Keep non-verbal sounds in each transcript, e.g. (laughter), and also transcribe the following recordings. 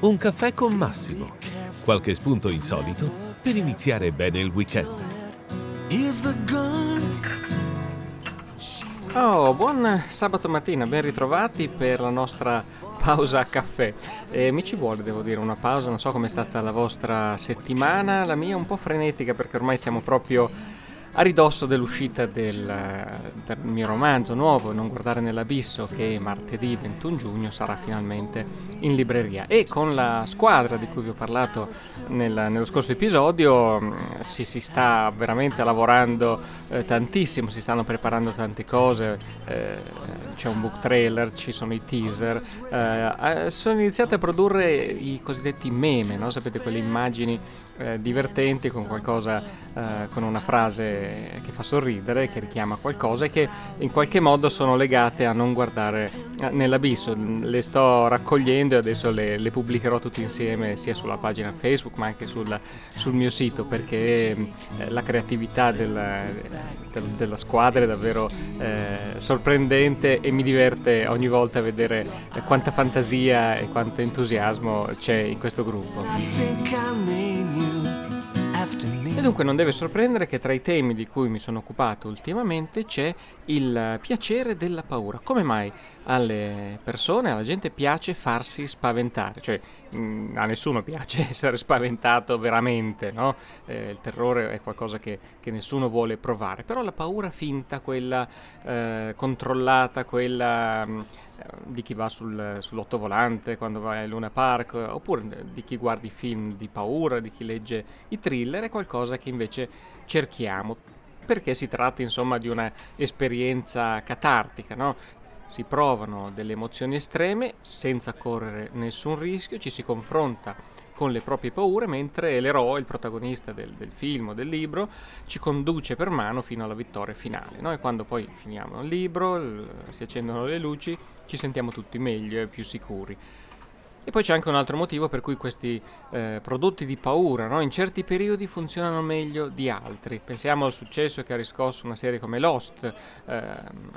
Un caffè con Massimo. Qualche spunto insolito per iniziare bene il weekend. Oh, buon sabato mattina, ben ritrovati per la nostra pausa a caffè. E mi ci vuole, devo dire, una pausa, non so com'è stata la vostra settimana, la mia è un po' frenetica perché ormai siamo proprio a ridosso dell'uscita del, del, mio romanzo nuovo Non guardare nell'abisso che martedì 21 giugno sarà finalmente in libreria. E con la squadra di cui vi ho parlato nel, nello scorso episodio mm, si, si sta veramente lavorando eh, tantissimo, si stanno preparando tante cose, eh, c'è un book trailer, ci sono i teaser, eh, eh sono iniziate a produrre i cosiddetti meme, no? sapete quelle immagini eh, divertenti con qualcosa, eh, con una frase che fa sorridere, che richiama qualcosa e che in qualche modo sono legate a non guardare eh, nell'abisso. Le sto raccogliendo e adesso le, le, pubblicherò tutte insieme sia sulla pagina Facebook ma anche sul, sul mio sito perché eh, la creatività del, del, della squadra è davvero sorprendente e mi diverte ogni volta vedere quanta fantasia e quanto entusiasmo c'è in questo gruppo. E dunque non deve sorprendere che tra i temi di cui mi sono occupato ultimamente c'è il piacere della paura. Come mai alle persone, alla gente piace farsi spaventare? Cioè mh, mm, a nessuno piace (laughs) essere spaventato veramente, no? Eh, il terrore è qualcosa che, che, nessuno vuole provare, però la paura finta, quella eh, controllata, quella... Mh, mm, di chi va sul, sull'ottovolante quando va ai Luna Park, oppure di chi guarda i film di paura, di chi legge i thriller, è qualcosa che invece cerchiamo. Perché si tratta insomma di un'esperienza catartica, no? Si provano delle emozioni estreme senza correre nessun rischio, ci si confronta con le proprie paure, mentre l'eroe, il protagonista del, del film o del libro, ci conduce per mano fino alla vittoria finale. No? E quando poi finiamo il libro, si accendono le luci, ci sentiamo tutti meglio e più sicuri. E poi c'è anche un altro motivo per cui questi eh, prodotti di paura no? in certi periodi funzionano meglio di altri. Pensiamo al successo che ha riscosso una serie come Lost, eh,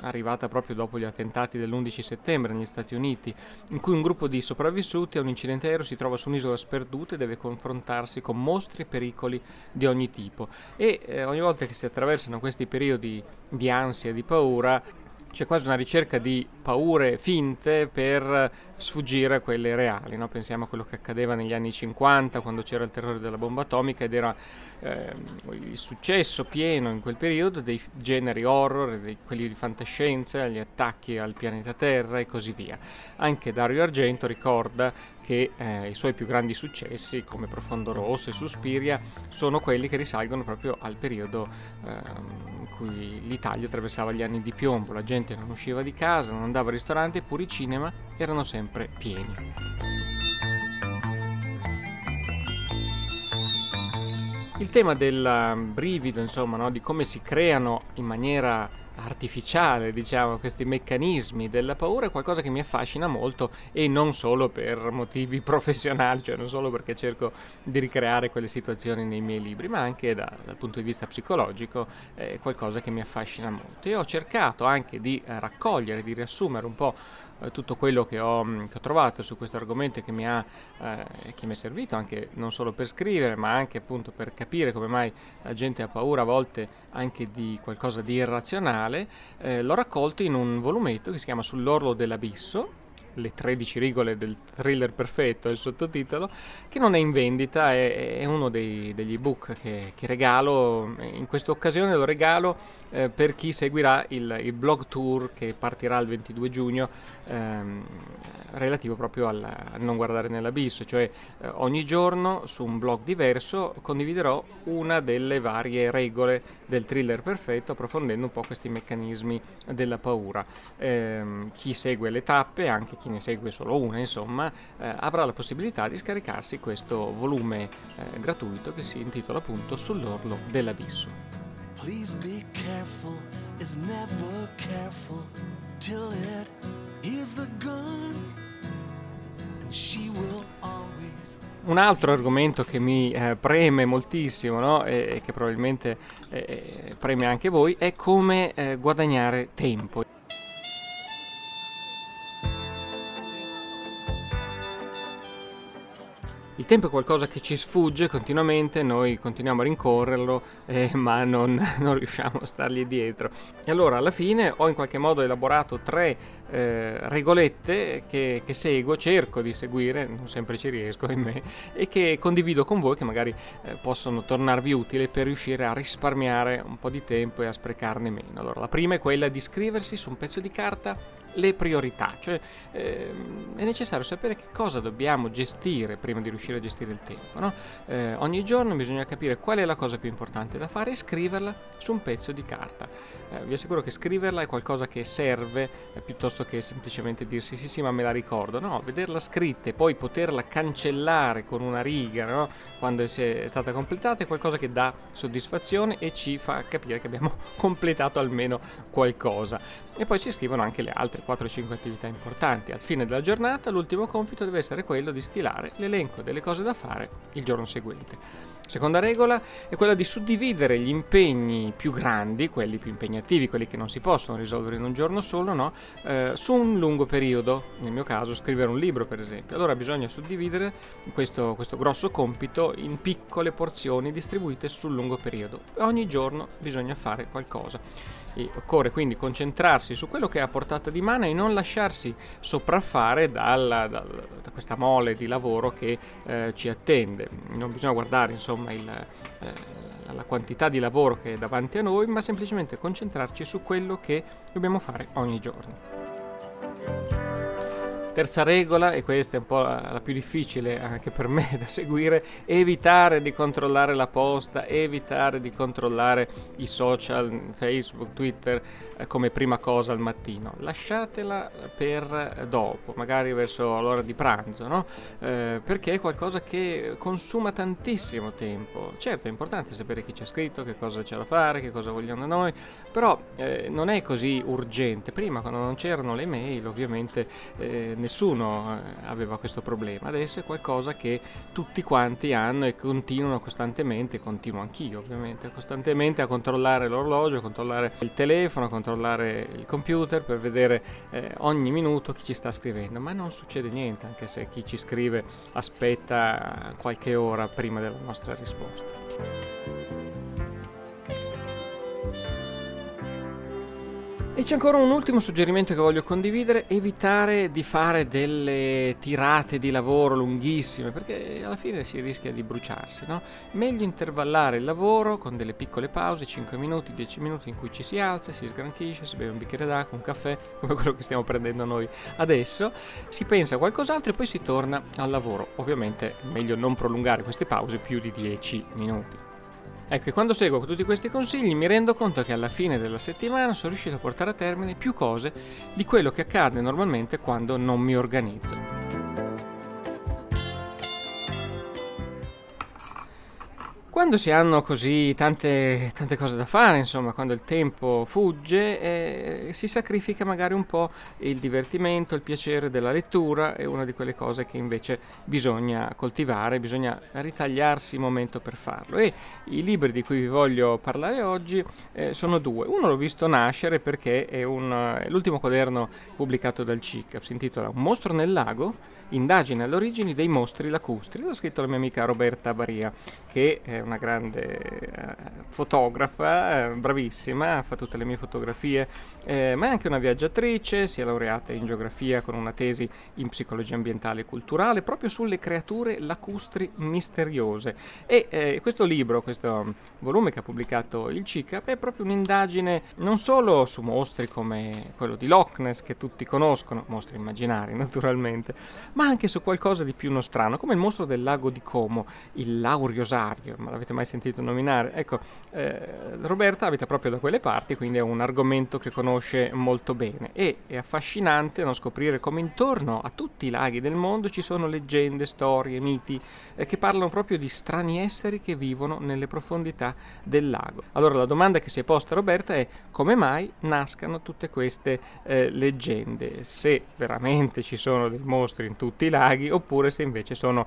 arrivata proprio dopo gli attentati dell'11 settembre negli Stati Uniti, in cui un gruppo di sopravvissuti a un incidente aereo si trova su un'isola sperduta e deve confrontarsi con mostri e pericoli di ogni tipo. E eh, ogni volta che si attraversano questi periodi di ansia e di paura, c'è quasi una ricerca di paure finte per sfuggire a quelle reali. No? Pensiamo a quello che accadeva negli anni 50 quando c'era il terrore della bomba atomica ed era eh, il successo pieno in quel periodo dei generi horror, dei, quelli di fantascienza, gli attacchi al pianeta Terra e così via. Anche Dario Argento ricorda che eh, i suoi più grandi successi come Profondo Rosso e Suspiria sono quelli che risalgono proprio al periodo eh, in cui l'Italia attraversava gli anni di piombo, la gente non usciva di casa, non andava al ristorante, eppure i cinema erano sempre pieni. Il tema del brivido, insomma, no? di come si creano in maniera artificiale, diciamo, questi meccanismi della paura è qualcosa che mi affascina molto e non solo per motivi (laughs) professionali, cioè non solo perché cerco di ricreare quelle situazioni nei miei libri, ma anche da, dal punto di vista psicologico è qualcosa che mi affascina molto. E ho cercato anche di eh, raccogliere, di riassumere un po' Eh, tutto quello che ho, mm, che ho, trovato su questo argomento che mi, ha, eh, che mi è servito anche non solo per scrivere ma anche appunto per capire come mai la gente ha paura a volte anche di qualcosa di irrazionale, eh, l'ho raccolto in un volumetto che si chiama Sull'orlo dell'abisso le 13 rigole del thriller perfetto, il sottotitolo, che non è in vendita, è, è uno dei, degli ebook che, che, regalo, in questa occasione lo regalo eh, per chi seguirà il, il, blog tour che partirà il 22 giugno ehm, relativo proprio al, al, non guardare nell'abisso, cioè eh, ogni giorno su un blog diverso condividerò una delle varie regole del thriller perfetto approfondendo un po' questi meccanismi della paura. Eh, chi segue le tappe, anche chi ne segue solo una, insomma, eh, avrà la possibilità di scaricarsi questo volume eh, gratuito che si intitola appunto Sull'orlo dell'abisso. Please be careful, is never careful till it is the gun and she will always un altro argomento che mi eh, preme moltissimo no? e, e, che probabilmente eh, preme anche voi è come eh, guadagnare tempo. Il tempo è qualcosa che ci sfugge continuamente, noi continuiamo a rincorrerlo, eh, ma non, (laughs) non, riusciamo a stargli dietro. E allora alla fine ho in qualche modo elaborato tre eh, regolette che, che, seguo, cerco di seguire, non sempre ci riesco (laughs) me, e che condivido con voi che magari eh, possono tornarvi utili per riuscire a risparmiare un po' di tempo e a sprecarne meno. Allora, la prima è quella di scriversi su un pezzo di carta le priorità, cioè ehm, è necessario sapere che cosa dobbiamo gestire prima di riuscire a gestire il tempo. No? Eh, ogni giorno bisogna capire qual è la cosa più importante da fare e scriverla su un pezzo di carta. Eh, vi assicuro che scriverla è qualcosa che serve eh, piuttosto che semplicemente dirsi sì sì ma me la ricordo, no, vederla scritta e poi poterla cancellare con una riga no? quando è stata completata è qualcosa che dà soddisfazione e ci fa capire che abbiamo (laughs) completato almeno qualcosa. E poi si scrivono anche le altre 4-5 attività importanti. Al fine della giornata l'ultimo compito deve essere quello di stilare l'elenco delle cose da fare il giorno seguente. Seconda regola è quella di suddividere gli impegni più grandi, quelli più impegnativi, quelli che non si possono risolvere in un giorno solo, no? eh, su un lungo periodo, nel mio caso scrivere un libro per esempio. Allora bisogna suddividere questo, questo grosso compito in piccole porzioni distribuite sul lungo periodo. Ogni giorno bisogna fare qualcosa. E occorre quindi concentrarsi su quello che è a portata di mano e non lasciarsi sopraffare dalla, dal, da questa mole di lavoro che eh, ci attende. Non bisogna guardare insomma il, eh, la quantità di lavoro che è davanti a noi, ma semplicemente concentrarci su quello che dobbiamo fare ogni giorno. Terza regola, e questa è un po' la più difficile anche per me (laughs) da seguire, evitare di controllare la posta, evitare di controllare i social, Facebook, Twitter eh, come prima cosa al mattino. Lasciatela per dopo, magari verso l'ora di pranzo, no? eh, perché è qualcosa che consuma tantissimo tempo. Certo, è importante sapere chi c'è scritto, che cosa c'è da fare, che cosa vogliamo noi, però eh, non è così urgente. Prima, quando non c'erano le mail, ovviamente eh, nessuno eh, aveva questo problema. Adesso è qualcosa che tutti quanti hanno e continuano costantemente, continuo anch'io ovviamente, costantemente a controllare l'orologio, a controllare il telefono, a controllare il computer per vedere eh, ogni minuto chi ci sta scrivendo. Ma non succede niente, anche se chi ci scrive aspetta qualche ora prima della nostra risposta. E c'è ancora un ultimo suggerimento che voglio condividere, evitare di fare delle tirate di lavoro lunghissime, perché alla fine si rischia di bruciarsi, no? Meglio intervallare il lavoro con delle piccole pause, 5 minuti, 10 minuti in cui ci si alza, si sgranchisce, si beve un bicchiere d'acqua, un caffè, (laughs) come quello che stiamo prendendo noi adesso, si pensa a qualcos'altro e poi si torna al lavoro. Ovviamente meglio non prolungare queste pause più di 10 minuti. Ecco, e quando seguo tutti questi consigli mi rendo conto che alla fine della settimana sono riuscito a portare a termine più cose di quello che accade normalmente quando non mi organizzo. Quando si hanno così tante, tante, cose da fare, insomma, quando il tempo fugge, eh, si sacrifica magari un po' il divertimento, il piacere della lettura, è una di quelle cose che invece bisogna coltivare, bisogna ritagliarsi il momento per farlo. E i libri di cui vi voglio parlare oggi eh, sono due. Uno l'ho visto nascere perché è, un, è l'ultimo quaderno pubblicato dal CIC, si intitola Un mostro nel lago Indagine alle origini dei mostri lacustri, l'ha scritto la mia amica Roberta Baria, che è una grande eh, fotografa, eh, bravissima, fa tutte le mie fotografie, eh, ma è anche una viaggiatrice, si è laureata in geografia con una tesi in psicologia ambientale e culturale, proprio sulle creature lacustri misteriose. E eh, questo libro, questo volume che ha pubblicato il CICAP, è proprio un'indagine non solo su mostri come quello di Loch Ness, che tutti conoscono, mostri immaginari (laughs) naturalmente, ma anche su qualcosa di più nostrano, come il mostro del lago di Como, il lauriosario, l'avete mai sentito nominare? Ecco, eh, Roberta abita proprio da quelle parti, quindi è un argomento che conosce molto bene e è affascinante no, scoprire come intorno a tutti i laghi del mondo ci sono leggende, storie, miti eh, che parlano proprio di strani esseri che vivono nelle profondità del lago. Allora la domanda che si è posta Roberta è come mai nascano tutte queste eh, leggende? Se veramente ci sono dei mostri in tutti i laghi oppure se invece sono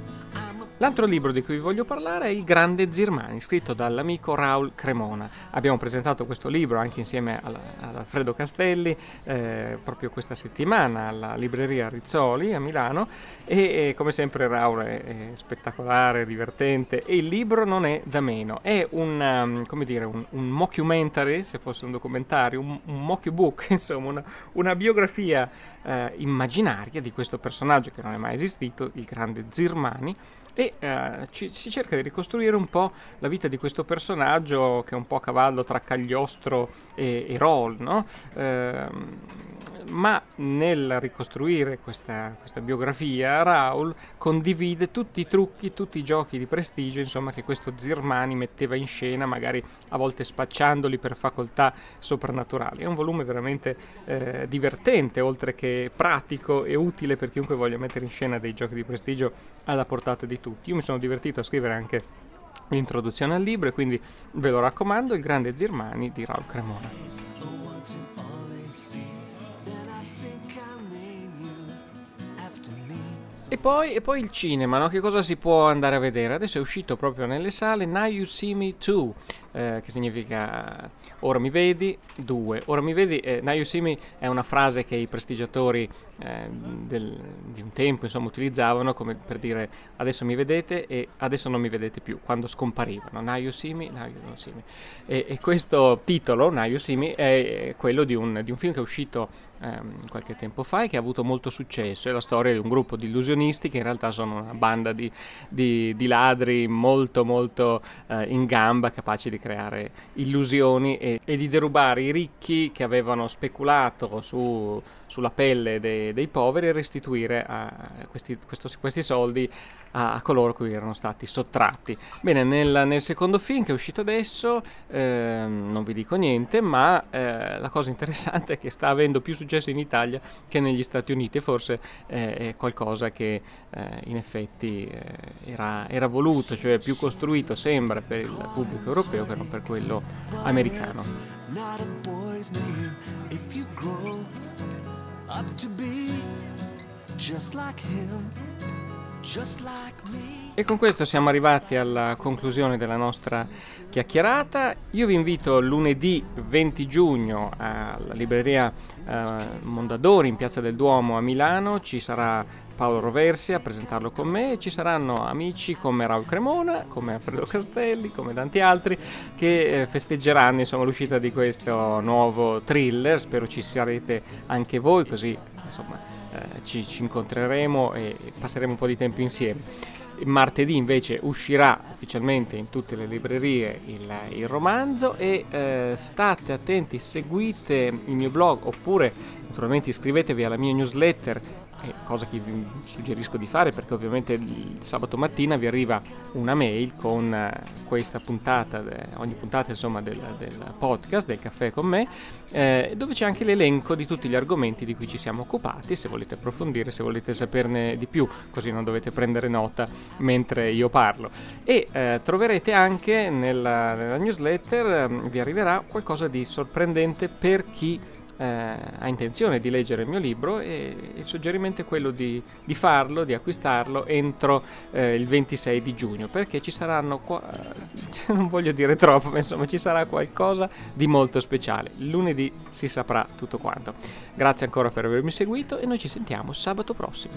L'altro libro di cui vi voglio parlare è Il Grande Zirmani, scritto dall'amico Raul Cremona. Abbiamo presentato questo libro anche insieme ad Alfredo Castelli eh, proprio questa settimana alla libreria Rizzoli a Milano e, e come sempre Raul è, è, spettacolare, divertente e il libro non è da meno. È un, um, dire, un, un mockumentary, se fosse un documentario, un, un mockbook, (laughs) insomma una, una biografia eh, immaginaria di questo personaggio che non è mai esistito, il grande Zirmani e eh, ci, si cerca di ricostruire un po' la vita di questo personaggio che è un po' a cavallo tra Cagliostro e, e Roll, no? eh, ma nel ricostruire questa, questa, biografia Raul condivide tutti i trucchi, tutti i giochi di prestigio insomma, che questo Zirmani metteva in scena, magari a volte spacciandoli per facoltà soprannaturali. È un volume veramente eh, divertente, oltre che pratico e utile per chiunque voglia mettere in scena dei giochi di prestigio alla portata di tutti. Io mi sono divertito a scrivere anche l'introduzione al libro e quindi ve lo raccomando, Il grande Zirmani di Raul Cremona. E poi, e poi, il cinema, no? che cosa si può andare a vedere? Adesso è uscito proprio nelle sale Now You See Me Too, eh, che significa ora mi vedi, due. Ora mi vedi, eh, Now è una frase che i prestigiatori eh, del, di un tempo insomma, utilizzavano come per dire adesso mi vedete e adesso non mi vedete più, quando scomparivano. Now You See Me, Now You Don't See Me. E, e questo titolo, Now You See Me, è quello di un, di un film che è uscito ehm, qualche tempo fa e che ha avuto molto successo. È la storia di un gruppo di illusionisti che in realtà sono una banda di, di, di ladri molto molto eh, in gamba, capaci di creare illusioni e, e di derubare i ricchi che avevano speculato su sulla pelle dei, dei poveri e restituire questi, questo, questi, soldi a, a, coloro cui erano stati sottratti. Bene, nel, nel secondo film che è uscito adesso, eh, non vi dico niente, ma eh, la cosa interessante è che sta avendo più successo in Italia che negli Stati Uniti e forse eh, è qualcosa che eh, in effetti eh, era, era voluto, cioè più costruito sembra per il pubblico europeo che non per quello americano. Up to be just like him. E con questo siamo arrivati alla conclusione della nostra chiacchierata. Io vi invito lunedì 20 giugno alla libreria eh, Mondadori in Piazza del Duomo a Milano. Ci sarà Paolo Roversi a presentarlo con me e ci saranno amici come Raul Cremona, come Alfredo Castelli, come tanti altri che eh, festeggeranno insomma, l'uscita di questo nuovo thriller. Spero ci sarete anche voi così insomma eh, ci, ci incontreremo e passeremo un po' di tempo insieme. Martedì invece uscirà ufficialmente in tutte le librerie il, il romanzo e eh, state attenti, seguite il mio blog oppure naturalmente iscrivetevi alla mia newsletter cosa che vi suggerisco di fare perché ovviamente il sabato mattina vi arriva una mail con eh, questa puntata, ogni puntata insomma del, del podcast del caffè con me, eh, dove c'è anche l'elenco di tutti gli argomenti di cui ci siamo occupati, se volete approfondire, se volete saperne di più, così non dovete prendere nota mentre io parlo. E eh, troverete anche nella, nella newsletter, eh, vi arriverà qualcosa di sorprendente per chi eh, ha intenzione di leggere il mio libro e il suggerimento è quello di, di farlo, di acquistarlo entro eh, il 26 di giugno perché ci saranno, qua- (laughs) non voglio dire troppo, ma insomma ci sarà qualcosa di molto speciale. Lunedì si saprà tutto quanto. Grazie ancora per avermi seguito e noi ci sentiamo sabato prossimo.